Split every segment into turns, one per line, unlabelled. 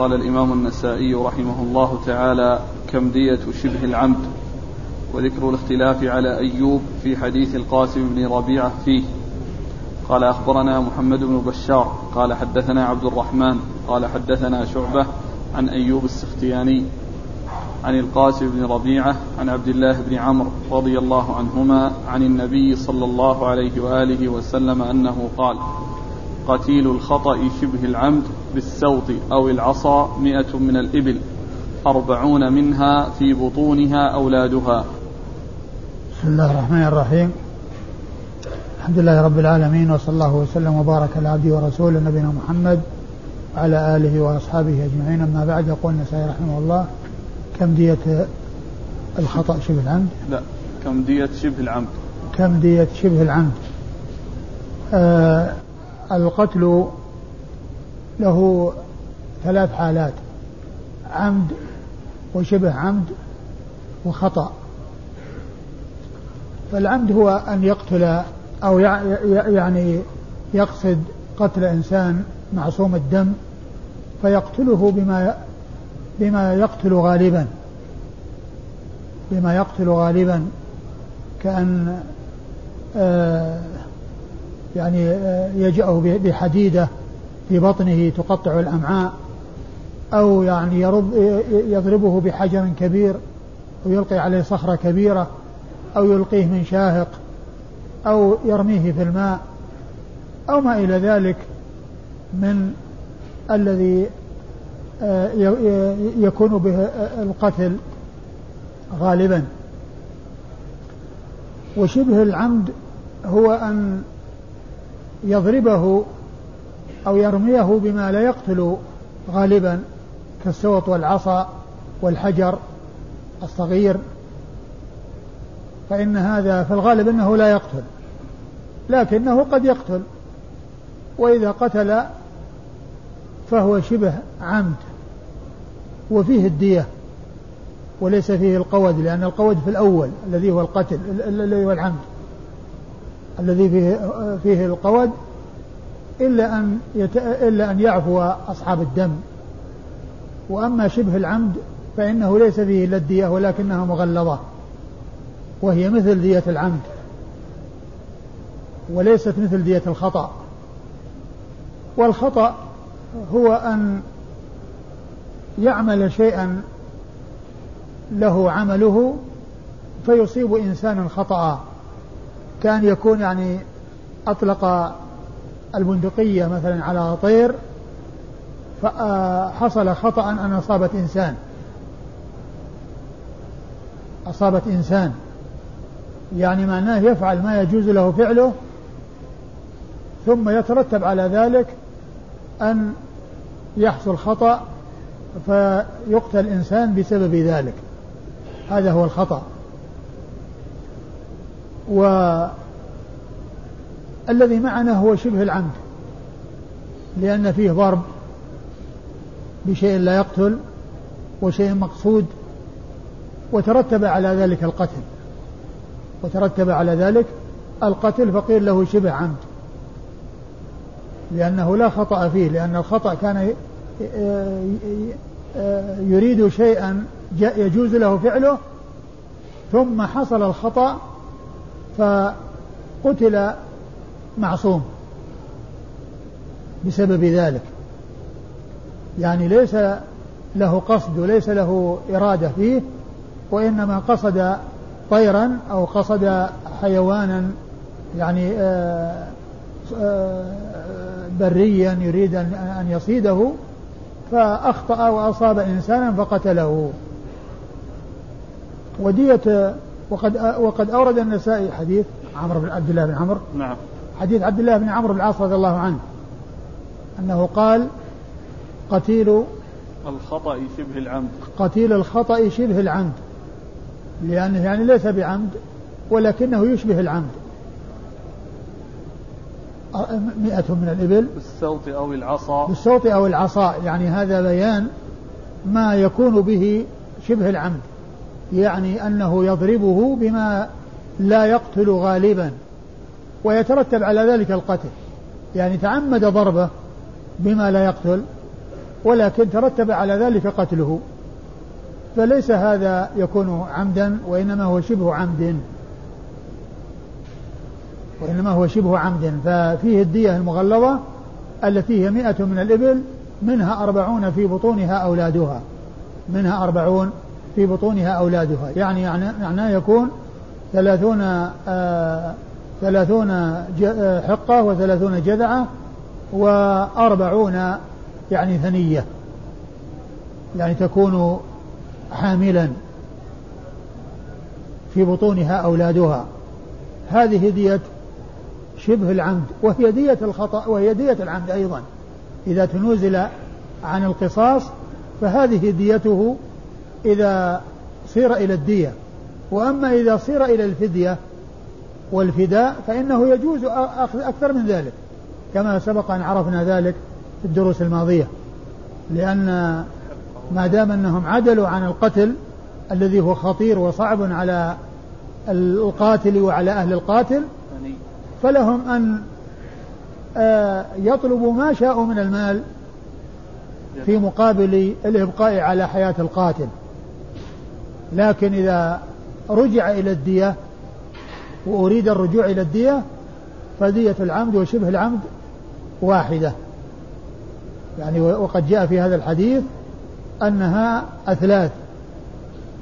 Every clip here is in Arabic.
قال الإمام النسائي رحمه الله تعالى كم دية شبه العمد وذكر الاختلاف على أيوب في حديث القاسم بن ربيعة فيه. قال أخبرنا محمد بن بشار قال حدثنا عبد الرحمن قال حدثنا شعبة عن أيوب السختياني عن القاسم بن ربيعة عن عبد الله بن عمرو رضي الله عنهما عن النبي صلى الله عليه وآله وسلم أنه قال قتيل الخطأ شبه العمد بالسوط أو العصا مئة من الإبل أربعون منها في بطونها أولادها.
بسم الله الرحمن الرحيم. الحمد لله رب العالمين وصلى الله وسلم وبارك على عبده ورسوله نبينا محمد وعلى آله وأصحابه أجمعين. أما بعد يقول النسائي رحمه الله كم دية الخطأ شبه العمد؟
لا كم دية شبه العمد؟
كم دية شبه العمد؟ آه القتل له ثلاث حالات عمد وشبه عمد وخطأ. فالعمد هو أن يقتل أو يعني يقصد قتل إنسان معصوم الدم فيقتله بما بما يقتل غالبا بما يقتل غالبا كأن آه يعني آه يجأه بحديدة في بطنه تقطع الأمعاء أو يعني يرب يضربه بحجر كبير ويلقي عليه صخرة كبيرة أو يلقيه من شاهق أو يرميه في الماء أو ما إلى ذلك من الذي آه، يكون به القتل غالبا. وشبه العمد هو أن يضربه أو يرميه بما لا يقتل غالبا كالسوط والعصا والحجر الصغير فإن هذا في الغالب أنه لا يقتل لكنه قد يقتل وإذا قتل فهو شبه عمد وفيه الدية وليس فيه القود لأن القود في الأول الذي هو القتل الذي هو العمد. الذي فيه فيه القود إلا أن يت... إلا أن يعفو أصحاب الدم. وأما شبه العمد فإنه ليس فيه إلا الدية ولكنها مغلظة وهي مثل دية العمد وليست مثل دية الخطأ. والخطأ هو أن يعمل شيئا له عمله فيصيب إنسانا خطأ. كان يكون يعني أطلق البندقية مثلا على طير فحصل خطأ أن أصابت إنسان. أصابت إنسان. يعني معناه يفعل ما يجوز له فعله ثم يترتب على ذلك أن يحصل خطأ فيقتل إنسان بسبب ذلك. هذا هو الخطأ. والذي معنا هو شبه العمد لأن فيه ضرب بشيء لا يقتل وشيء مقصود وترتب على ذلك القتل. وترتب على ذلك القتل فقيل له شبه عمد لأنه لا خطأ فيه لأن الخطأ كان يريد شيئا يجوز له فعله ثم حصل الخطأ فقتل معصوم بسبب ذلك. يعني ليس له قصد وليس له إرادة فيه وإنما قصد طيرا أو قصد حيوانا يعني آه، آه، بريا يريد أن يصيده فأخطأ وأصاب إنسانا فقتله. ودية وقد وقد أورد النسائي حديث عمرو بن عبد الله بن عمرو.
نعم.
حديث عبد الله بن عمرو بن العاص رضي الله عنه. أنه قال قتيل
الخطأ شبه العمد.
قتيل الخطأ شبه العمد. لأنه يعني ليس بعمد ولكنه يشبه العمد. مئة من الإبل.
بالصوت أو العصا.
بالصوت أو العصا. يعني هذا بيان ما يكون به شبه العمد. يعني أنه يضربه بما لا يقتل غالبا ويترتب على ذلك القتل. يعني تعمد ضربه بما لا يقتل ولكن ترتب على ذلك قتله. فليس هذا يكون عمدا وإنما هو شبه عمد. وإنما هو شبه عمد. ففيه الدية المغلظة التي هي مئة من الإبل منها أربعون في بطونها أولادها. منها أربعون في بطونها أولادها. يعني معناه يكون ثلاثون آه ثلاثون آه، حقة وثلاثون جذعة وأربعون يعني ثنية. يعني تكون حاملا في بطونها أولادها. هذه دية شبه العمد وهي دية الخطأ وهي دية العمد أيضا. إذا تنوزل عن القصاص فهذه ديته إذا صير إلى الدية. وأما إذا صير إلى الفدية والفداء فإنه يجوز أخذ أكثر من ذلك كما سبق أن عرفنا ذلك في الدروس الماضية. لأن ما دام أنهم عدلوا عن القتل الذي هو خطير وصعب على القاتل وعلى أهل القاتل فلهم أن آه، يطلبوا ما شاءوا من المال في مقابل الإبقاء على حياة القاتل. لكن إذا رجع إلى الدية وأريد الرجوع إلى الدية فدية العمد وشبه العمد واحدة. يعني وقد جاء في هذا الحديث أنها أثلاث.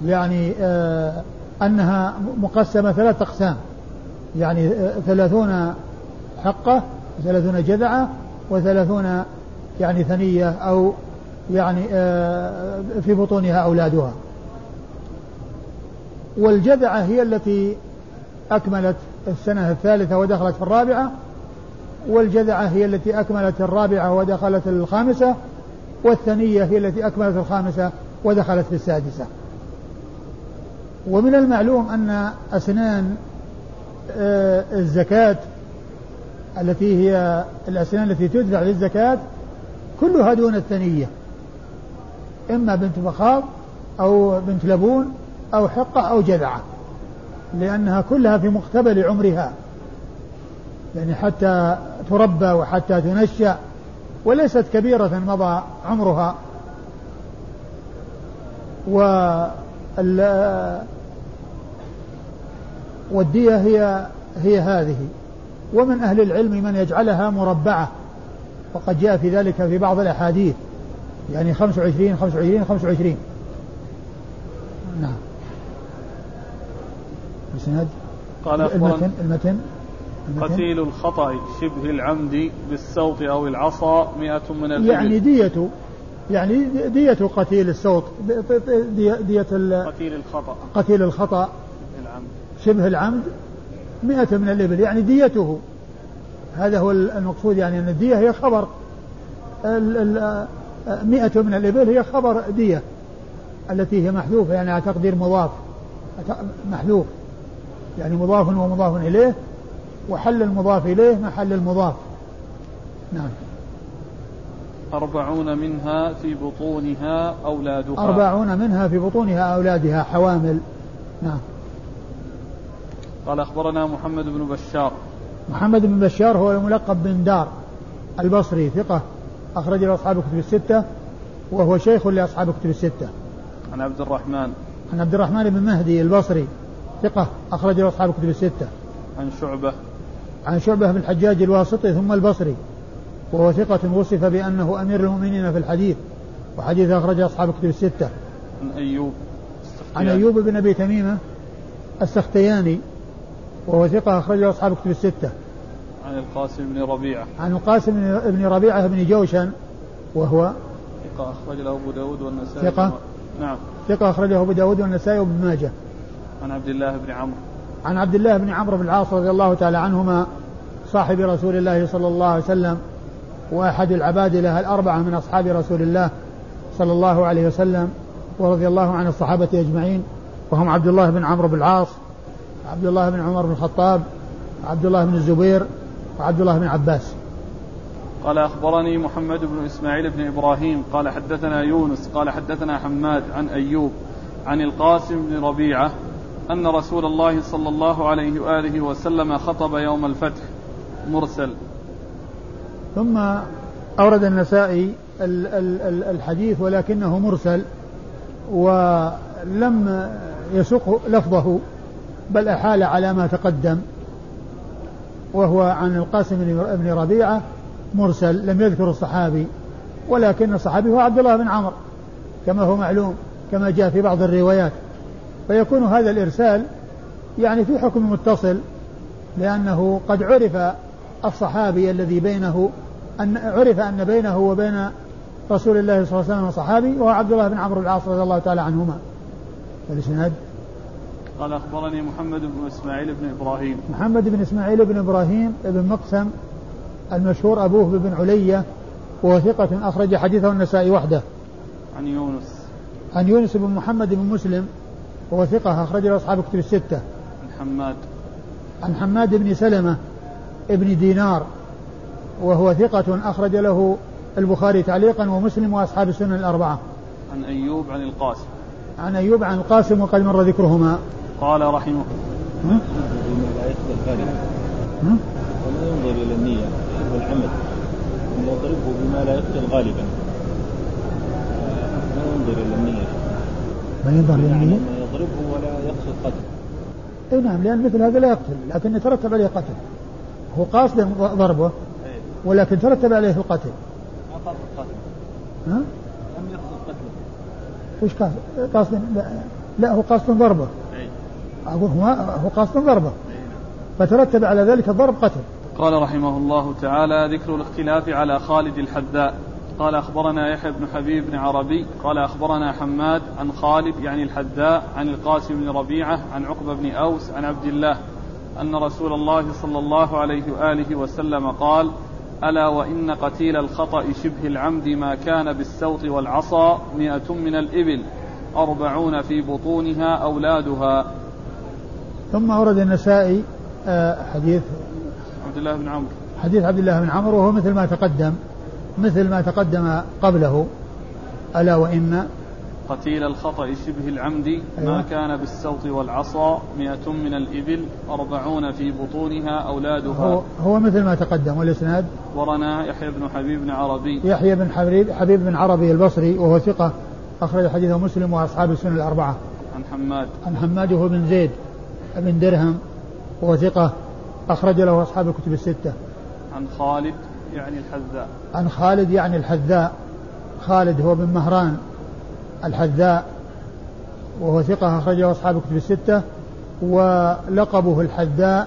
يعني آه أنها مقسمة ثلاث أقسام. يعني آه ثلاثون حقة وثلاثون جذعة وثلاثون يعني ثنية أو يعني آه في بطونها أولادها. والجذعة هي التي أكملت السنة الثالثة ودخلت في الرابعة والجذعة هي التي أكملت الرابعة ودخلت الخامسة والثنية هي التي أكملت الخامسة ودخلت في السادسة. ومن المعلوم أن أسنان آه، الزكاة التي هي الأسنان التي تدفع للزكاة كلها دون الثنية. إما بنت مخاض أو بنت لبون أو حقة أو جذعة لأنها كلها في مقتبل عمرها. يعني حتى تربى وحتى تنشأ وليست كبيرة مضى عمرها. و والدية هي هي هذه. ومن أهل العلم من يجعلها مربعة. وقد جاء في ذلك في بعض الأحاديث. يعني 25 25 25 نعم.
الاسناد قال المتن المتن قتيل الخطأ شبه العمد بالسوط أو العصا مئة من الإبل.
يعني دية يعني دية قتيل السوط دية, دية
قتيل الخطأ.
قتيل الخطأ العمد. شبه العمد مئة من الإبل يعني ديته. هذا هو المقصود يعني أن الدية هي خبر. مئة من الإبل هي خبر دية التي هي محذوفة يعني على تقدير مضاف. محذوف. يعني مضاف ومضاف إليه وحل المضاف إليه محل المضاف. نعم.
أربعون منها في بطونها أولادها.
أربعون منها في بطونها أولادها حوامل. نعم.
قال أخبرنا محمد بن بشار.
محمد بن بشار هو الملقب بن دار البصري ثقة أخرج له أصحاب الكتب الستة وهو شيخ لأصحاب الكتب الستة.
عن عبد الرحمن.
عن عبد الرحمن بن مهدي البصري. ثقة أخرج له أصحاب الكتب الستة
عن شعبة
عن شعبة بن الحجاج الواسطي ثم البصري وهو ثقة وصف بأنه أمير المؤمنين في الحديث وحديث أخرج أصحاب الكتب الستة
عن أيوب
عن أيوب بن أبي تميمة السختياني وهو ثقة أخرجه أصحاب الكتب الستة.
عن القاسم بن ربيعة.
عن القاسم بن ربيعة بن جوشن وهو
ثقة أخرج له أبو داود والنسائي.
ثقة
نعم.
ثقة أخرجه أبو داود والنسائي وابن ماجه.
عن عبد الله بن عمرو.
عن عبد الله بن عمرو بن العاص رضي الله تعالى عنهما صاحب رسول الله صلى الله عليه وسلم وأحد العبادلة الأربعة من أصحاب رسول الله صلى الله عليه وسلم ورضي الله عن الصحابة أجمعين وهم عبد الله بن عمرو بن العاص عبد الله بن عمر بن الخطاب عبد الله بن الزبير وعبد الله بن عباس
قال أخبرني محمد بن إسماعيل بن إبراهيم قال حدثنا يونس قال حدثنا حماد عن أيوب عن القاسم بن ربيعة أن رسول الله صلى الله عليه وآله وسلم خطب يوم الفتح. مرسل.
ثم أورد النسائي الحديث ولكنه مرسل ولم يسق لفظه بل أحال على ما تقدم وهو عن القاسم بن ربيعة مرسل لم يذكر الصحابي ولكن الصحابي هو عبد الله بن عمرو كما هو معلوم كما جاء في بعض الروايات. فيكون هذا الإرسال يعني في حكم متصل لأنه قد عرف الصحابي الذي بينه أن عرف أن بينه وبين رسول الله صلى الله عليه وسلم صحابي وهو عبد الله بن عمرو العاص رضي الله تعالى عنهما. الإسناد؟
قال أخبرني محمد بن إسماعيل بن إبراهيم.
محمد بن إسماعيل بن إبراهيم بن مقسم المشهور أبوه بن علية وهو ثقة أخرج حديثه النسائي وحده.
عن يونس.
عن يونس بن محمد بن مسلم وهو ثقة أخرج له أصحاب كتب الستة.
عن حماد.
عن حماد بن سلمة ابن دينار وهو ثقة أخرج له البخاري تعليقا ومسلم وأصحاب السنن الأربعة.
عن أيوب عن القاسم.
عن أيوب عن القاسم وقد مر ذكرهما.
قال رحمه
بما لا ولا ينظر إلى النية. والعمل يضربه بما لا يقتل غالبا لا ينظر إلى النية.
ما ينظر إلى النية؟
ما يضربه ولا يقصد قتل
إي نعم لأن مثل هذا لا يقتل لكن يترتب عليه قتل. هو قاصد ضربه ولكن ترتب عليه القتل.
ما قصد قتل
ها؟
لم يقصد قتله.
وش قاصد؟ قاصد لا, لا هو قاصد ضربه. أقول هو هو قاصد ضربه. فترتب على ذلك الضرب قتل.
قال رحمه الله تعالى ذكر الاختلاف على خالد الحذاء. قال أخبرنا يحيى بن حبيب بن عربي قال أخبرنا حماد عن خالد يعني الحذاء عن القاسم بن ربيعة عن عقبة بن أوس عن عبد الله أن رسول الله صلى الله عليه وآله وسلم قال ألا وإن قتيل الخطأ شبه العمد ما كان بالسوط والعصا مئة من الإبل أربعون في بطونها أولادها.
ثم أورد النسائي آه، حديث
عبد الله بن عمرو.
حديث عبد الله بن عمرو وهو مثل ما تقدم. مثل ما تقدم قبله ألا وإن
قتيل الخطأ شبه العمد
أيوة.
ما كان بالسوط والعصا مئة من الإبل أربعون في بطونها أولادها.
هو, هو مثل ما تقدم والإسناد؟
ورنا يحيى بن حبيب بن عربي.
يحيى بن حبيب حبيب بن عربي البصري وهو ثقة أخرج حديثه مسلم وأصحاب السنة الأربعة.
عن حماد.
عن حماد وهو بن زيد بن درهم وهو ثقة أخرج له أصحاب الكتب الستة.
عن خالد. يعني الحذاء.
عن خالد يعني الحذاء. خالد هو بن مهران الحذاء وهو ثقة أخرجه أصحاب الكتب الستة ولقبه الحذاء.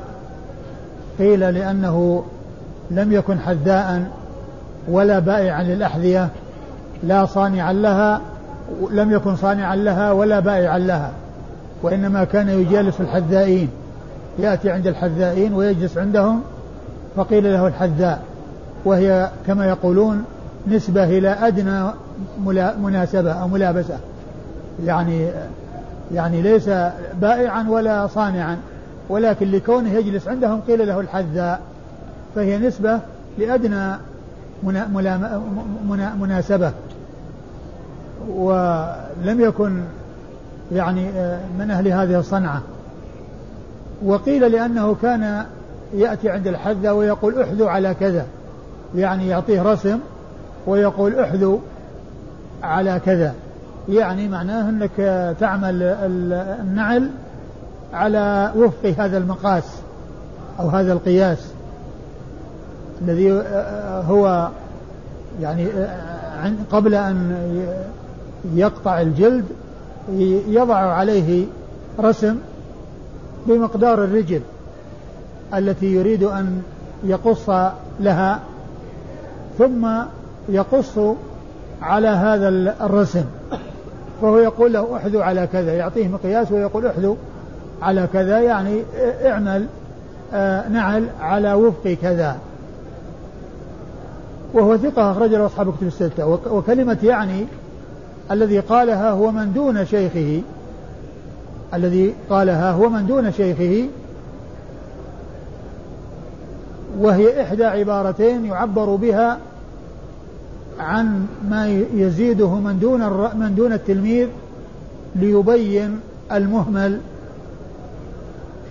قيل لأنه لم يكن حذاء ولا بائعا للأحذية لا صانعا لها لم يكن صانعا لها ولا بائعا لها وإنما كان يجالس الحذائين. يأتي عند الحذائين ويجلس عندهم فقيل له الحذاء. وهي كما يقولون نسبة إلى أدنى مناسبة أو ملابسة. يعني يعني ليس بائعا ولا صانعا ولكن لكونه يجلس عندهم قيل له الحذاء فهي نسبة لأدنى مناسبة. ولم يكن يعني من أهل هذه الصنعة. وقيل لأنه كان يأتي عند الحذاء ويقول احذو على كذا. يعني يعطيه رسم ويقول احذو على كذا. يعني معناه انك تعمل النعل على وفق هذا المقاس أو هذا القياس الذي هو يعني قبل أن يقطع الجلد يضع عليه رسم بمقدار الرجل التي يريد أن يقص لها ثم يقص على هذا الرسم. فهو يقول له احذو على كذا يعطيه مقياس ويقول احذو على كذا يعني اعمل آه، نعل على وفق كذا. وهو ثقة أخرج له أصحاب كتب الستة. وكلمة يعني الذي قالها هو من دون شيخه. الذي قالها هو من دون شيخه وهي إحدى عبارتين يعبر بها عن ما يزيده من دون من دون التلميذ ليبين المهمل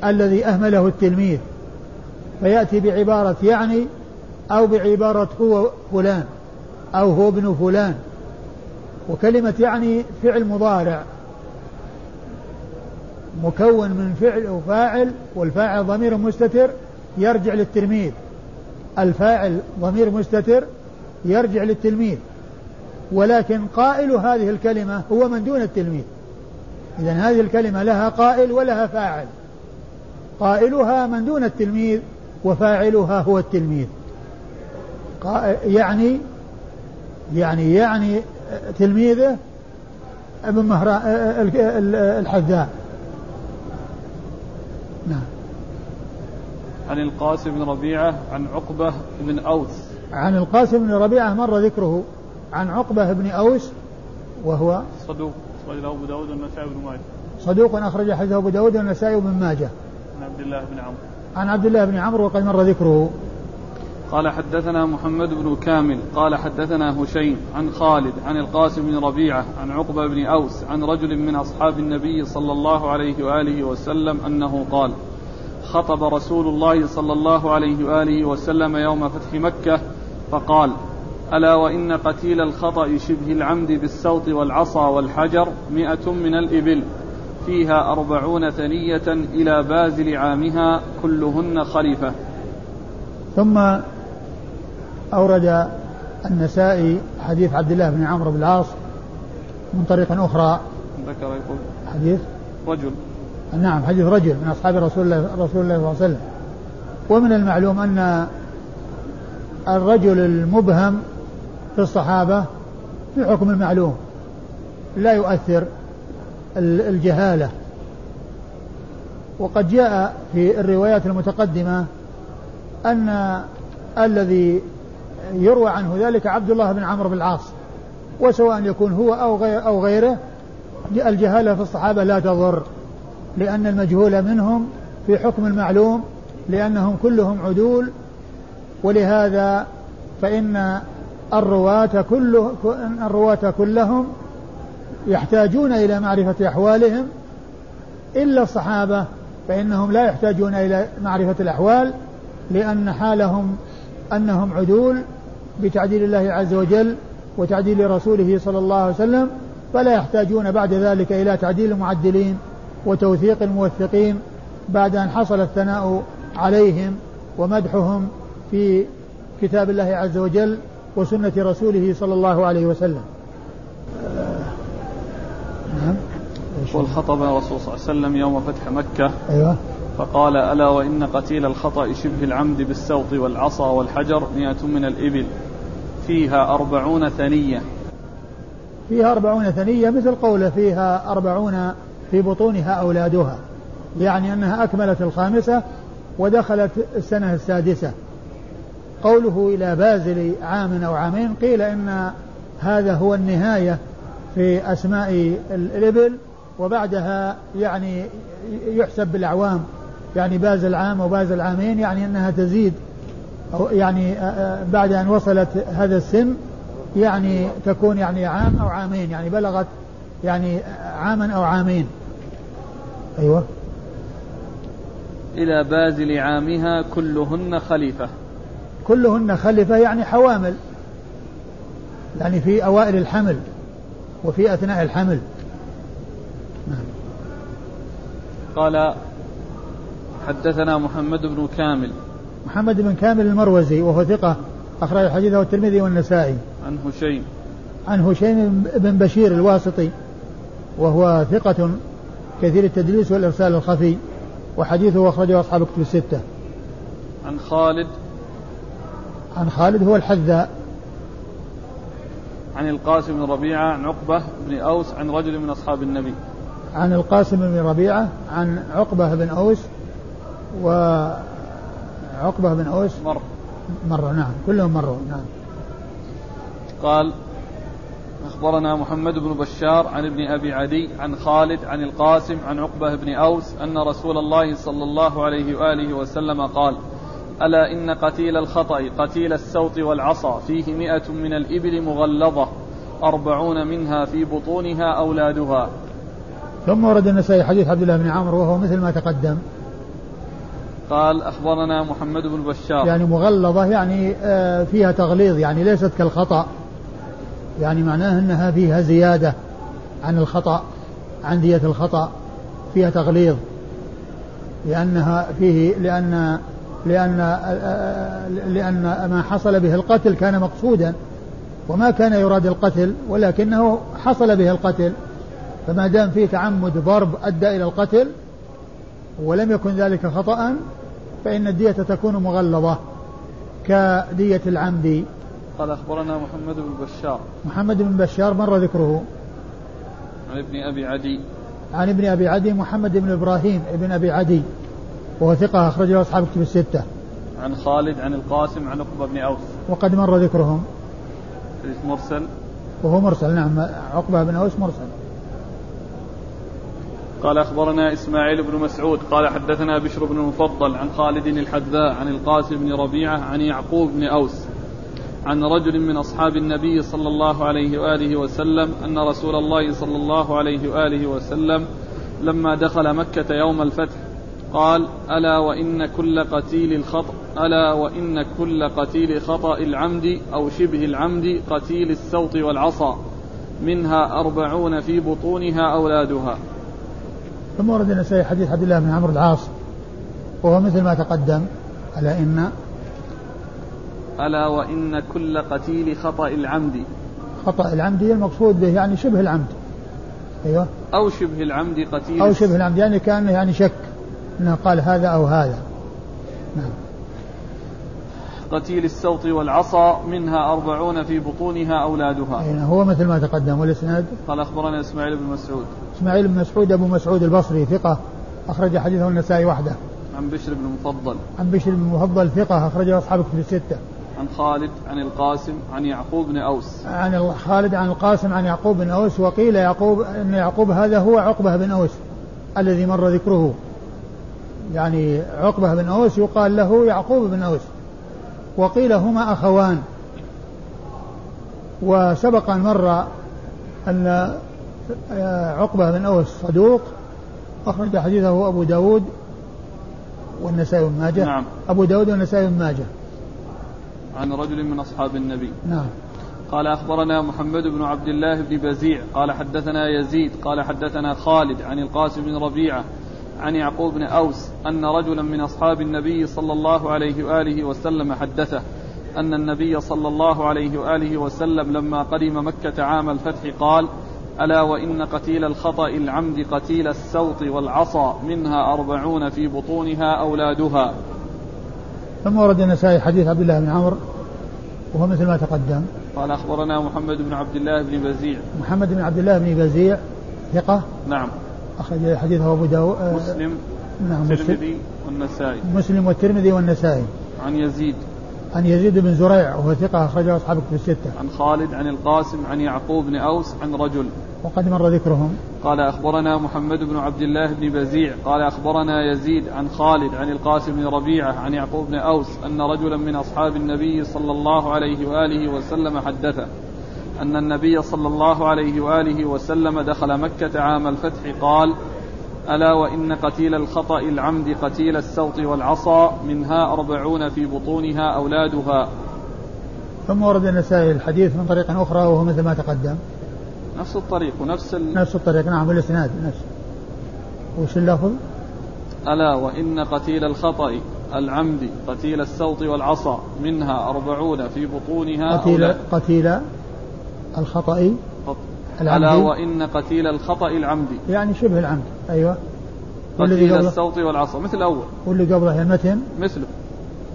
الذي أهمله التلميذ. فيأتي بعبارة يعني أو بعبارة هو فلان أو هو ابن فلان. وكلمة يعني فعل مضارع. مكون من فعل وفاعل والفاعل ضمير مستتر يرجع للتلميذ. الفاعل ضمير مستتر يرجع للتلميذ. ولكن قائل هذه الكلمة هو من دون التلميذ. إذا هذه الكلمة لها قائل ولها فاعل. قائلها من دون التلميذ وفاعلها هو التلميذ. يعني يعني يعني تلميذه ابن مهران الحذاء.
نعم. عن القاسم بن ربيعة عن عقبة بن أوس.
عن القاسم بن ربيعة مر ذكره عن عقبة بن أوس وهو
صدوق أخرج له أبو داود والنسائي بن ماجه.
صدوق أخرج حديثه أبو داود والنسائي بن ماجه.
عن عبد الله بن عمرو.
عن عبد الله بن عمرو وقد مر ذكره.
قال حدثنا محمد بن كامل قال حدثنا هشيم عن خالد عن القاسم بن ربيعة عن عقبة بن أوس عن رجل من أصحاب النبي صلى الله عليه وآله وسلم أنه قال خطب رسول الله صلى الله عليه وآله وسلم يوم فتح مكة فقال ألا وإن قتيل الخطأ شبه العمد بالسوط والعصا والحجر مئة من الإبل فيها أربعون ثنية إلى بازل عامها كلهن خليفة.
ثم أورد النسائي حديث عبد الله بن عمرو بن العاص من طريق أخرى.
ذكر يقول
حديث؟
رجل.
نعم حديث رجل من أصحاب رسول الله رسول الله صلى الله عليه وسلم. ومن المعلوم أن الرجل المبهم في الصحابة في حكم المعلوم لا يؤثر الجهالة. وقد جاء في الروايات المتقدمة أن الذي يروى عنه ذلك عبد الله بن عمرو بن العاص. وسواء يكون هو أو غير أو غيره الجهالة في الصحابة لا تضر. لأن المجهول منهم في حكم المعلوم لأنهم كلهم عدول. ولهذا فإن الرواة كله الرواة كلهم يحتاجون إلى معرفة أحوالهم. إلا الصحابة فإنهم لا يحتاجون إلى معرفة الأحوال لأن حالهم أنهم عدول بتعديل الله عز وجل وتعديل رسوله صلى الله عليه وسلم فلا يحتاجون بعد ذلك إلى تعديل المعدلين. وتوثيق الموثقين بعد أن حصل الثناء عليهم ومدحهم في كتاب الله عز وجل وسنة رسوله صلى الله عليه وسلم.
نعم. والخطب الرسول صلى الله عليه وسلم يوم فتح مكة.
أيوة.
فقال ألا وإن قتيل الخطأ شبه العمد بالسوط والعصا والحجر مئة من الإبل. فيها أربعون ثنية.
فيها أربعون ثنية مثل قوله فيها أربعون في بطونها أولادها يعني أنها أكملت الخامسة ودخلت السنة السادسة. قوله إلى بازل عام أو عامين قيل إن هذا هو النهاية في أسماء الإبل وبعدها يعني يحسب بالأعوام يعني بازل عام وبازل عامين يعني أنها تزيد أو يعني بعد أن وصلت هذا السن يعني تكون يعني عام أو عامين يعني بلغت يعني عاما أو عامين. أيوة.
إلى بازل عامها كلهن خليفة.
كلهن خلفة يعني حوامل يعني في أوائل الحمل وفي أثناء الحمل.
نعم. قال حدثنا محمد بن كامل.
محمد بن كامل المروزي وهو ثقة أخرج حديثه الترمذي والنسائي.
عن هشيم.
عن هشيم بن بشير الواسطي وهو ثقة كثير التدليس والإرسال الخفي وحديثه أخرجه أصحاب كتب الستة.
عن خالد.
عن خالد هو الحذاء.
عن القاسم بن ربيعة عن عقبة بن أوس عن رجل من أصحاب النبي.
عن القاسم بن ربيعة عن عقبة بن أوس وعقبة بن أوس.
مر.
مر نعم كلهم مروا نعم.
قال أخبرنا محمد بن بشار عن ابن أبي عدي عن خالد عن القاسم عن عقبة بن أوس أن رسول الله صلى الله عليه وآله وسلم قال ألا إن قتيل الخطأ قتيل السوط والعصا فيه مئة من الإبل مغلظة أربعون منها في بطونها أولادها.
ثم ورد النسائي حديث عبد الله بن عمرو وهو مثل ما تقدم.
قال أخبرنا محمد بن بشار.
يعني مغلظة يعني آه، فيها تغليظ يعني ليست كالخطأ. يعني معناه أنها فيها زيادة عن الخطأ عن دية الخطأ فيها تغليظ. لأنها فيه لأن لأن لأن ما حصل به القتل كان مقصودا وما كان يراد القتل ولكنه حصل به القتل. فما دام فيه تعمد ضرب أدى إلى القتل ولم يكن ذلك خطأ فإن الدية تكون مغلظة كدية العمد.
قال أخبرنا محمد بن بشار.
محمد بن بشار مر ذكره؟
عن ابن أبي عدي.
عن ابن أبي عدي محمد بن إبراهيم ابن أبي عدي. وهو ثقة أخرجه أصحاب كتب الستة.
عن خالد عن القاسم عن عقبة بن أوس.
وقد مر ذكرهم.
حديث مرسل.
وهو مرسل نعم. عقبة بن أوس مرسل.
قال أخبرنا إسماعيل بن مسعود. قال حدثنا بشر بن المفضل عن خالد الحذاء عن القاسم بن ربيعة عن يعقوب بن أوس. عن رجل من أصحاب النبي صلى الله عليه وآله وسلم أن رسول الله صلى الله عليه وآله وسلم لما دخل مكة يوم الفتح قال ألا وإن كل قتيل الخطأ ألا وإن كل قتيل خطأ العمد أو شبه العمد قتيل السوط والعصا منها أربعون في بطونها أولادها.
ثم ورد النسائي حديث عبد الله بن عمرو العاص وهو مثل ما تقدم ألا إن
ألا وإن كل قتيل خطأ العمد.
خطأ العمد المقصود به يعني شبه العمد. أيوه.
أو شبه العمد قتيل.
أو شبه العمد يعني كأنه يعني شك أنه قال هذا أو هذا. نعم.
قتيل السوط والعصا منها أربعون في بطونها أولادها.
أين هو مثل ما تقدم والإسناد؟
قال أخبرنا إسماعيل بن مسعود.
إسماعيل بن مسعود أبو مسعود البصري ثقة أخرج حديثه النسائي وحده.
عن بشر بن مفضل.
عن بشر بن مفضل ثقة أخرجه أصحاب كتب الستة.
عن خالد عن القاسم عن يعقوب بن أوس.
عن خالد عن القاسم عن يعقوب بن أوس وقيل يعقوب أن يعقوب هذا هو عقبة بن أوس الذي مر ذكره. يعني عقبة بن أوس يقال له يعقوب بن أوس. وقيل هما أخوان. وسبق أن مر أن عقبة بن أوس صدوق. أخرج حديثه أبو داود والنسائي بن ماجه.
نعم.
أبو داود والنسائي بن ماجه.
عن رجل من أصحاب النبي.
نعم.
قال أخبرنا محمد بن عبد الله بن بزيع. قال حدثنا يزيد. قال حدثنا خالد عن القاسم بن ربيعة عن يعقوب بن أوس أن رجلا من أصحاب النبي صلى الله عليه وآله وسلم حدثه أن النبي صلى الله عليه وآله وسلم لما قدم مكة عام الفتح قال ألا وإن قتيل الخطأ العمد قتيل السوط والعصا منها أربعون في بطونها أولادها.
ثم ورد النسائي حديث عبد الله بن عمرو وهو مثل ما تقدم.
قال أخبرنا محمد بن عبد الله بن بزيع.
محمد بن عبد الله بن بزيع ثقة؟
نعم.
أخرج حديثه أبو داود
مسلم.
نعم مسلم.
الترمذي والنسائي.
مسلم والترمذي والنسائي.
عن يزيد.
عن يزيد بن زريع وهو ثقة أخرجه أصحاب الكتب الستة.
عن خالد عن القاسم عن يعقوب بن أوس عن رجل.
وقد مر ذكرهم.
قال أخبرنا محمد بن عبد الله بن بزيع قال أخبرنا يزيد عن خالد عن القاسم بن ربيعة عن يعقوب بن أوس أن رجلا من أصحاب النبي صلى الله عليه وآله وسلم حدثه أن النبي صلى الله عليه وآله وسلم دخل مكة عام الفتح قال ألا وإن قتيل الخطأ العمد قتيل السوط والعصا منها أربعون في بطونها أولادها.
ثم ورد النسائي الحديث من طريق أخرى وهو مثل ما تقدم.
نفس الطريق ونفس ال...
نفس الطريق. نعم والإسناد نفس. وش اللفظ؟
ألا وإن قتيل الخطأ العمد قتيل السوط والعصا منها أربعون في بطونها
قتيل
أولاد
قتيل الخطأ
ألا
العمد.
وإن قتيل الخطأ العمد.
يعني شبه العمد. أيوه.
قتيل السوط والعصا مثل الأول
واللي قبله المتن
مثله.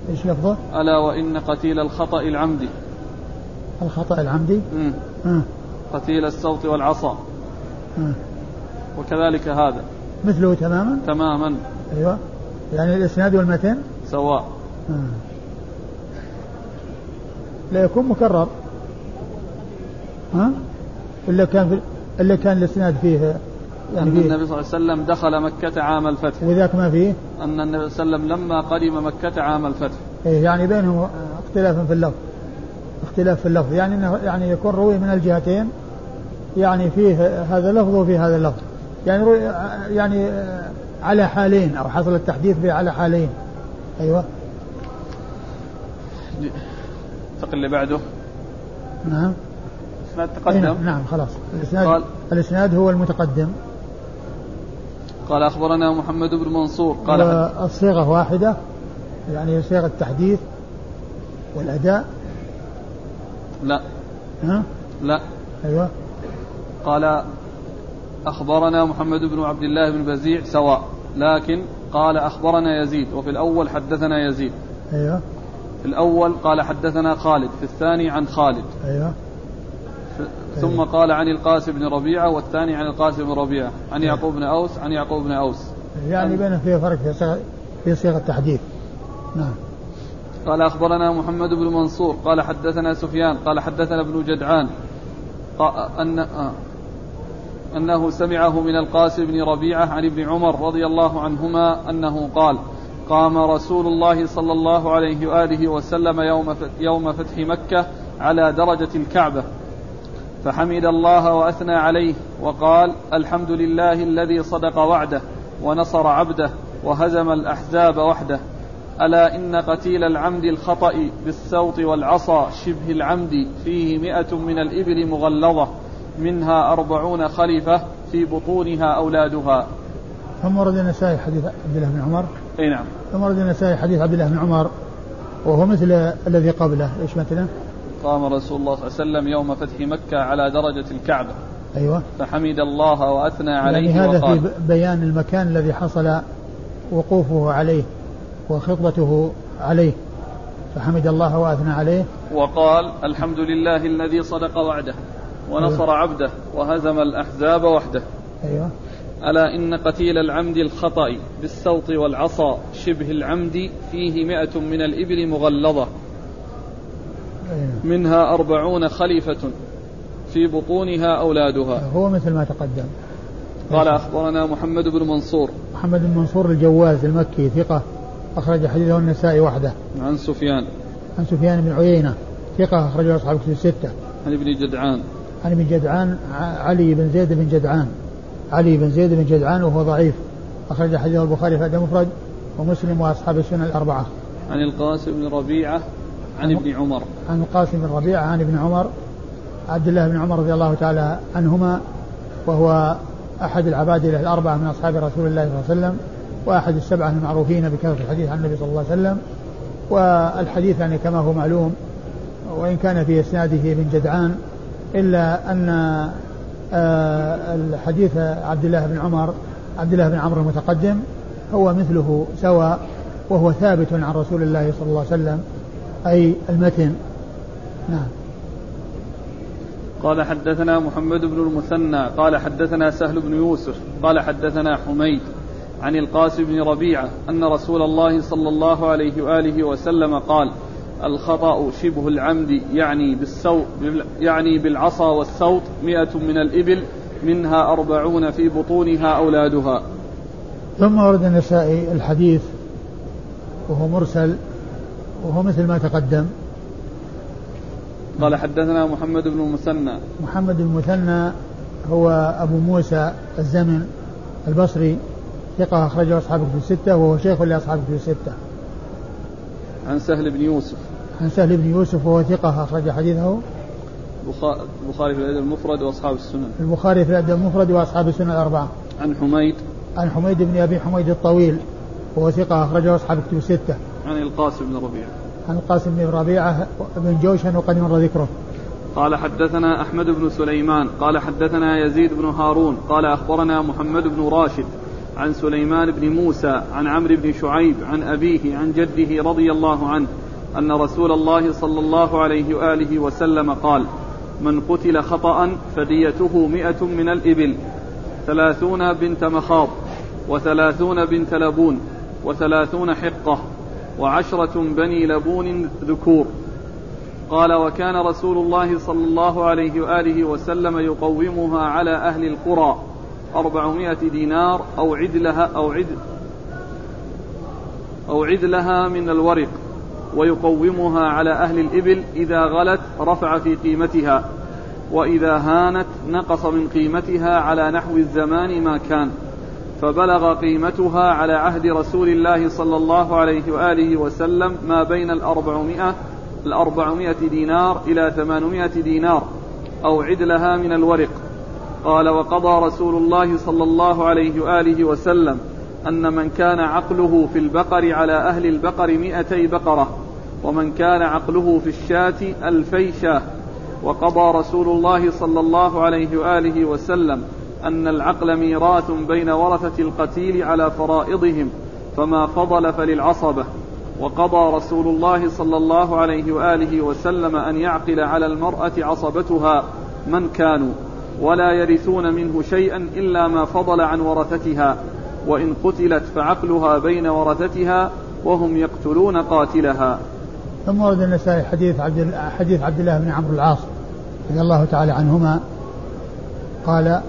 إيش لفظه؟
ألا وإن قتيل الخطأ العمد.
الخطأ العمدي
مم. قتيل السوط والعصا.
آه.
وكذلك هذا.
مثله تماما؟
تماما.
أيوه. يعني الإسناد والمتن؟
سواء.
آه. لا يكون مكرر. ها؟ إلا كان في إلا كان الإسناد فيه يعني
أن النبي صلى الله عليه وسلم دخل مكة عام الفتح.
وذاك ما فيه؟
أن النبي صلى الله عليه وسلم لما قدم مكة عام الفتح.
إيه يعني بينهم اختلاف في اللفظ. اختلاف في اللفظ يعني انه يعني يكون روي من الجهتين يعني فيه هذا اللفظ وفيه هذا اللفظ. يعني روي يعني على حالين أو حصل التحديث به على حالين. أيوه.
انتقل اللي بعده؟
نعم. الإسناد
تقدم؟
نعم, نعم خلاص. الإسناد
قال-
الإسناد هو المتقدم.
قال أخبرنا محمد بن منصور قال
والصيغة واحدة يعني صيغة التحديث والأداء.
لا.
ها؟
لا.
أيوه.
قال أخبرنا محمد بن عبد الله بن بزيع سواء لكن قال أخبرنا يزيد وفي الأول حدثنا يزيد.
أيوه.
في الأول قال حدثنا خالد في الثاني عن خالد.
أيوه.
ف- ثم قال عن القاسم بن ربيعة والثاني عن القاسم بن ربيعة عن يعقوب بن أوس عن يعقوب بن أوس.
يعني بين فيه فرق في صيغة في صيغة التحديث. نعم.
قال أخبرنا محمد بن منصور قال حدثنا سفيان قال حدثنا ابن جدعان أن آه، أنه سمعه من القاسم بن ربيعة عن ابن عمر رضي الله عنهما أنه قال قام رسول الله صلى الله عليه وآله وسلم يوم يوم فتح مكة على درجة الكعبة فحمد الله وأثنى عليه وقال الحمد لله الذي صدق وعده ونصر عبده وهزم الأحزاب وحده. ألا إن قتيل العمد الخطأ بالسوط والعصا شبه العمد فيه مئة من الإبل مغلظة منها أربعون خليفة في بطونها أولادها.
ثم ورد النسائي حديث عبد الله بن عمر.
أي نعم.
ثم ورد النسائي حديث عبد الله بن عمر وهو مثل الذي قبله. إيش مثله؟
قام رسول الله صلى الله عليه وسلم يوم فتح مكة على درجة الكعبة.
أيوه.
فحمد الله وأثنى
يعني
عليه
هذا في
وقال.
ب- بيان المكان الذي حصل وقوفه عليه. وخطبته عليه فحمد الله وأثنى عليه.
وقال الحمد لله الذي صدق وعده ونصر عبده وهزم الأحزاب وحده.
أيوه.
ألا إن قتيل العمد الخطأ بالسوط والعصا شبه العمد فيه مئة من الإبل مغلظة.
أيوة.
منها أربعون خليفة في بطونها أولادها.
هو مثل ما تقدم.
قال أخبرنا محمد بن منصور.
محمد بن منصور الجواز المكي ثقة. أخرج حديثه النسائي وحده.
عن سفيان.
عن سفيان بن عيينة ثقة أخرجه أصحاب كتب الستة.
عن ابن جدعان.
عن ابن جدعان علي بن زيد بن جدعان. علي بن زيد بن جدعان وهو ضعيف. أخرج حديثه البخاري في المفرد ومسلم وأصحاب السنن الأربعة.
عن القاسم بن ربيعة عن ابن عمر.
عن القاسم بن ربيعة عن ابن عمر عبد الله بن عمر رضي الله تعالى عنهما وهو أحد العبادلة الأربعة من أصحاب رسول الله صلى الله عليه وسلم. وأحد السبعة المعروفين بكثرة الحديث عن النبي صلى الله عليه وسلم والحديث يعني كما هو معلوم وإن كان في إسناده ابن جدعان إلا أن آه، الحديث عبد الله بن عمر عبد الله بن عمرو المتقدم هو مثله سواء وهو ثابت عن رسول الله صلى الله عليه وسلم أي المتن. نعم.
قال حدثنا محمد بن المثنى قال حدثنا سهل بن يوسف قال حدثنا حميد عن القاسم بن ربيعة أن رسول الله صلى الله عليه وآله وسلم قال الخطأ شبه العمد يعني بالسوط يعني بالعصا والسوط مئة من الإبل منها أربعون في بطونها أولادها.
ثم ورد النسائي الحديث وهو مرسل وهو مثل ما تقدم.
قال حدثنا محمد بن المثنى
محمد المثنى هو أبو موسى الزمن البصري. ثقة أخرجه أصحاب كتب الستة وهو شيخ لأصحاب كتب الستة.
عن سهل بن يوسف.
عن سهل بن يوسف وهو ثقة أخرج حديثه.
بخا- البخاري في الأدب المفرد وأصحاب السنن.
البخاري في الأدب المفرد وأصحاب السنة الأربعة.
عن حميد.
عن حميد بن أبي حميد الطويل وهو ثقة أخرجه أصحاب كتب الستة.
عن القاسم بن ربيعة.
عن القاسم بن ربيعة بن جوشن وقد مر ذكره.
قال حدثنا أحمد بن سليمان قال حدثنا يزيد بن هارون قال أخبرنا محمد بن راشد. عن سليمان بن موسى عن عمرو بن شعيب عن أبيه عن جده رضي الله عنه أن رسول الله صلى الله عليه وآله وسلم قال من قتل خطأ فديته مئة من الإبل ثلاثون بنت مخاض وثلاثون بنت لبون وثلاثون حقة وعشرة بني لبون ذكور. قال وكان رسول الله صلى الله عليه وآله وسلم يقومها على أهل القرى أربعمائة دينار أو عدلها أو عد أو عدلها من الورق ويقومها على أهل الإبل إذا غلت رفع في قيمتها وإذا هانت نقص من قيمتها على نحو الزمان ما كان فبلغ قيمتها على عهد رسول الله صلى الله عليه وآله وسلم ما بين الأربعمائة الأربعمائة دينار إلى ثمانمائة دينار أو عدلها من الورق. قال وقضى رسول الله صلى الله عليه وآله وسلم أن من كان عقله في البقر على أهل البقر مئتي بقرة ومن كان عقله في الشاة ألفي شاة. وقضى رسول الله صلى الله عليه وآله وسلم أن العقل ميراث بين ورثة القتيل على فرائضهم فما فضل فللعصبة. وقضى رسول الله صلى الله عليه وآله وسلم أن يعقل على المرأة عصبتها من كانوا. ولا يرثون منه شيئا إلا ما فضل عن ورثتها وإن قتلت فعقلها بين ورثتها وهم يقتلون قاتلها.
ثم ورد النسائي حديث عبد حديث عبد الله بن عمرو العاص رضي الله تعالى عنهما قال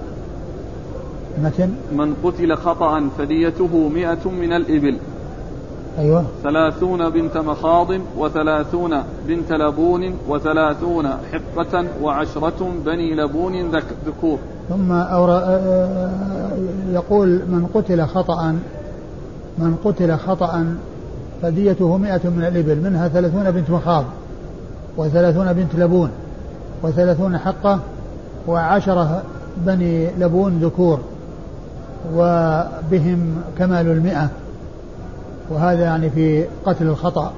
متن؟ من قتل خطأ فديته مئة من الإبل.
أيوة.
ثلاثون بنت مخاض وثلاثون بنت لبون وثلاثون حقة وعشرة بني لبون ذكور.
ثم أورا يقول من قتل خطأ من قتل خطأ فديته مئة من الإبل منها ثلاثون بنت مخاض وثلاثون بنت لبون وثلاثون حقة وعشرة بني لبون ذكور وبهم كمال المئة. وهذا يعني في قتل الخطأ.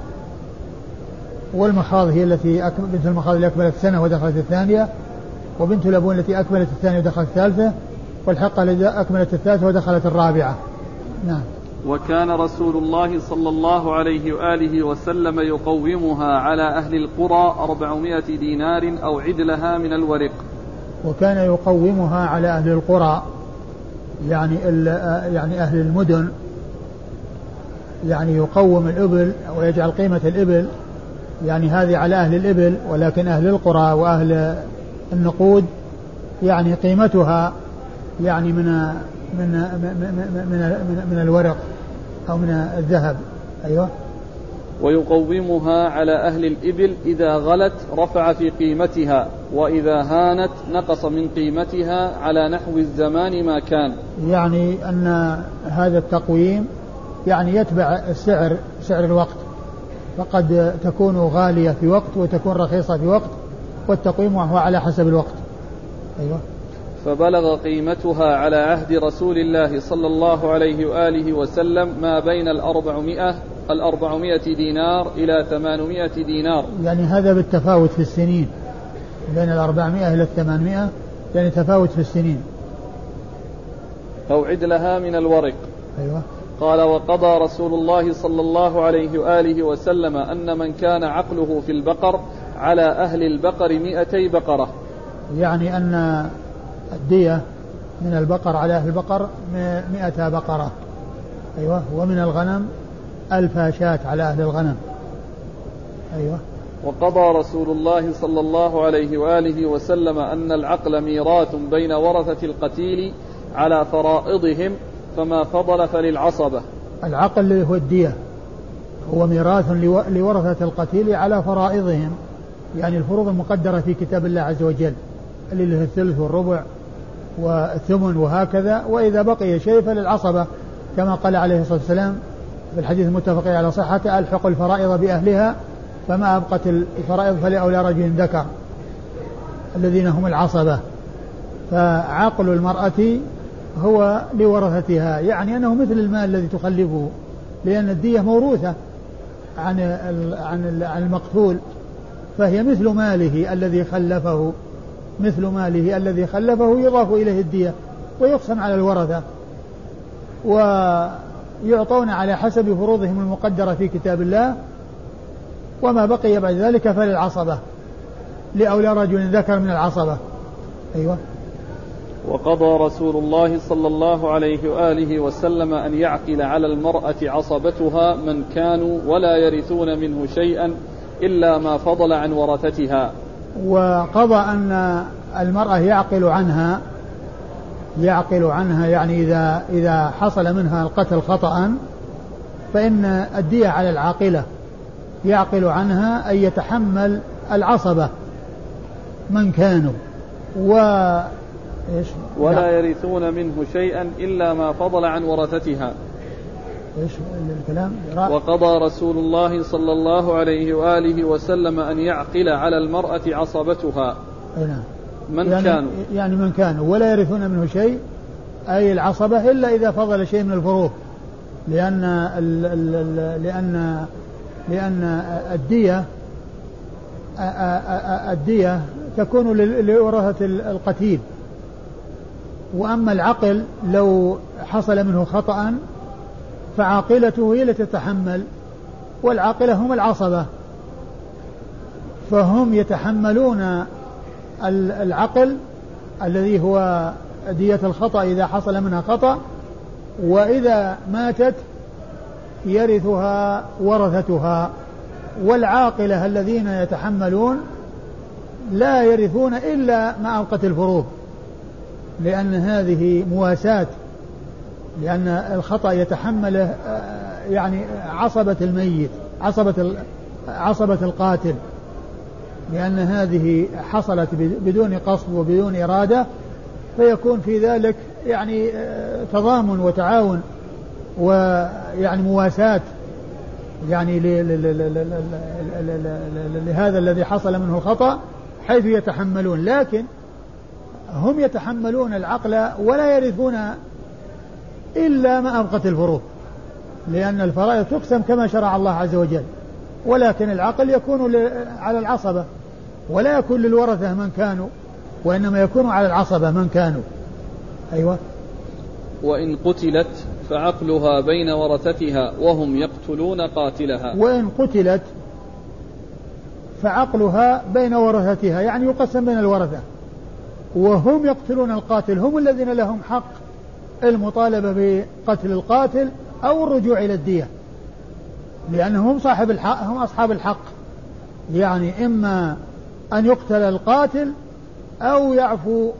والمخاض هي التي أكمل بنت المخاض اللي أكملت سنة ودخلت الثانية وبنت لبون التي أكملت الثانية ودخلت الثالثة والحقة التي أكملت الثالثة ودخلت الرابعة. نعم.
وكان رسول الله صلى الله عليه وآله وسلم يقومها على أهل القرى أربعمائة دينار أو عدلها من الورق.
وكان يقومها على أهل القرى يعني يعني أهل المدن. يعني يقوم الإبل ويجعل قيمة الإبل يعني هذه على أهل الإبل ولكن أهل القرى وأهل النقود يعني قيمتها يعني من من من من, من الورق أو من الذهب. أيوه.
ويقومها على أهل الإبل إذا غلت رفع في قيمتها وإذا هانت نقص من قيمتها على نحو الزمان ما كان.
يعني أن هذا التقويم يعني يتبع السعر سعر الوقت. فقد تكون غالية في وقت وتكون رخيصة في وقت والتقويم هو على حسب الوقت. أيوة.
فبلغ قيمتها على عهد رسول الله صلى الله عليه وآله وسلم ما بين الأربعمائة الأربعمائة دينار إلى ثمانمائة دينار.
يعني هذا بالتفاوت في السنين. بين الأربعمائة إلى الثمانمائة يعني تفاوت في السنين.
أو عدلها من الورق.
أيوة.
قال وقضى رسول الله صلى الله عليه وآله وسلم أن من كان عقله في البقر على أهل البقر مئتي بقرة.
يعني أن الدية من البقر على أهل البقر مئة بقرة. أيوة. ومن الغنم ألف شاة على أهل الغنم. أيوة.
وقضى رسول الله صلى الله عليه وآله وسلم أن العقل ميراث بين ورثة القتيل على فرائضهم فما فضل فللعصبة.
العقل اللي هو الدية هو ميراث لورثة القتيل على فرائضهم يعني الفروض المقدرة في كتاب الله عز وجل اللي له الثلث والربع والثمن وهكذا وإذا بقي شيء فللعصبة. كما قال عليه الصلاة والسلام في الحديث المتفق على صحته ألحق الفرائض بأهلها فما أبقت الفرائض فلأولى رجل ذكر الذين هم العصبة. فعقل المرأة هو لورثتها يعني أنه مثل المال الذي تخلفه لأن الدية موروثة عن عن عن المقتول فهي مثل ماله الذي خلفه مثل ماله الذي خلفه يضاف إليه الدية ويقسم على الورثة ويعطون على حسب فروضهم المقدرة في كتاب الله وما بقي بعد ذلك فللعصبة لأولى رجل ذكر من العصبة. أيوه.
وقضى رسول الله صلى الله عليه وآله وسلم أن يعقل على المرأة عصبتها من كانوا ولا يرثون منه شيئا إلا ما فضل عن ورثتها.
وقضى أن المرأة يعقل عنها يعقل عنها يعني إذا إذا حصل منها القتل خطأ فإن الدية على العاقلة. يعقل عنها أن يتحمل العصبة من كانوا. و
إيش؟ ولا نعم. يرثون منه شيئا إلا ما فضل عن ورثتها
إيش الكلام؟
وقضى رسول الله صلى الله عليه وآله وسلم أن يعقل على المرأة عصبتها.
نعم.
من
يعني
كانوا
يعني من كانوا ولا يرثون منه شيء أي العصبة إلا إذا فضل شيء من الفروض لأن ال ال ال لأن لأن الدية الدية تكون لورثة القتيل وأما العقل لو حصل منه خطأ فعاقلته هي التي تتحمل والعاقلة هم العصبة. فهم يتحملون العقل الذي هو دية الخطأ إذا حصل منها خطأ وإذا ماتت يرثها ورثتها. والعاقلة الذين يتحملون لا يرثون إلا ما أوقت الفروض. لأن هذه مواساة لأن الخطأ يتحمله آه، يعني عصبة الميت عصبة عصبة القاتل لأن هذه حصلت بدون قصد وبدون إرادة فيكون في ذلك يعني آه، تضامن وتعاون ويعني مواساة يعني لهذا الذي حصل منه الخطأ حيث يتحملون لكن هم يتحملون العقل ولا يرثون إلا ما أبقت الفروض. لأن الفرائض تقسم كما شرع الله عز وجل. ولكن العقل يكون على العصبة. ولا يكون للورثة من كانوا وإنما يكون على العصبة من كانوا. أيوة.
وإن قتلت فعقلها بين ورثتها وهم يقتلون قاتلها.
وإن قتلت فعقلها بين ورثتها يعني يقسم بين الورثة. وهم يقتلون القاتل هم الذين لهم حق المطالبة بقتل القاتل أو الرجوع إلى الدية. لأنهم صاحب الحق هم أصحاب الحق. يعني إما أن يقتل القاتل أو يعفو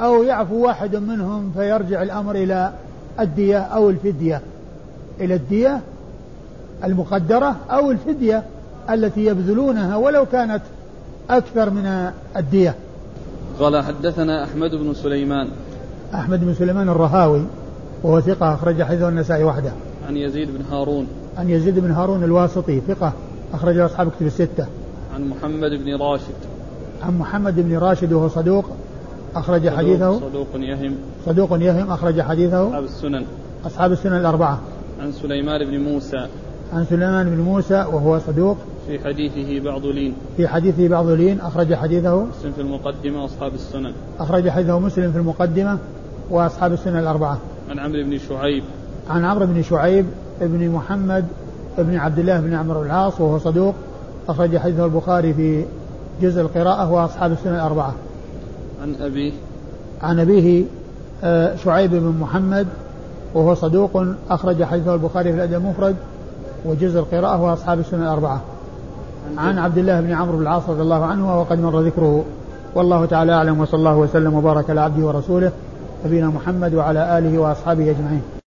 أو يعفو واحد منهم فيرجع الأمر إلى الدية أو الفدية. إلى الدية المقدرة أو الفدية التي يبذلونها ولو كانت أكثر من الدية.
قال حدثنا أحمد بن سليمان.
أحمد بن سليمان الرهاوي وهو ثقة أخرج حديثه النسائي وحده.
عن يزيد بن هارون.
عن يزيد بن هارون الواسطي ثقة أخرج أصحاب كتب الستة.
عن محمد بن راشد.
عن محمد بن راشد وهو صدوق أخرج صدوق حديثه.
صدوق يهم.
صدوق يهم أخرج حديثه.
أصحاب السنن.
أصحاب السنن الأربعة.
عن سليمان بن موسى.
عن سليمان بن موسى وهو صدوق
في حديثه بعض لين.
في حديثه بعض لين أخرج حديثه
مسلم في المقدمة وأصحاب السنن.
أخرج حديثه مسلم في المقدمة وأصحاب السنن الأربعة.
عن عمرو بن شعيب.
عن عمرو بن شعيب بن محمد بن عبد الله بن عمرو العاص وهو صدوق. أخرج حديثه البخاري في جزء القراءة وأصحاب السنن الأربعة.
عن أبيه.
عن أبيه آه، شعيب بن محمد وهو صدوق. أخرج حديثه البخاري في الأدب المفرد وجزء القراءة وأصحاب السنن الأربعة. عن عبد الله بن عمرو بن العاص رضي الله عنه وقد مر ذكره. والله تعالى أعلم وصلى الله وسلم وبارك على عبده ورسوله نبينا محمد وعلى آله وأصحابه أجمعين.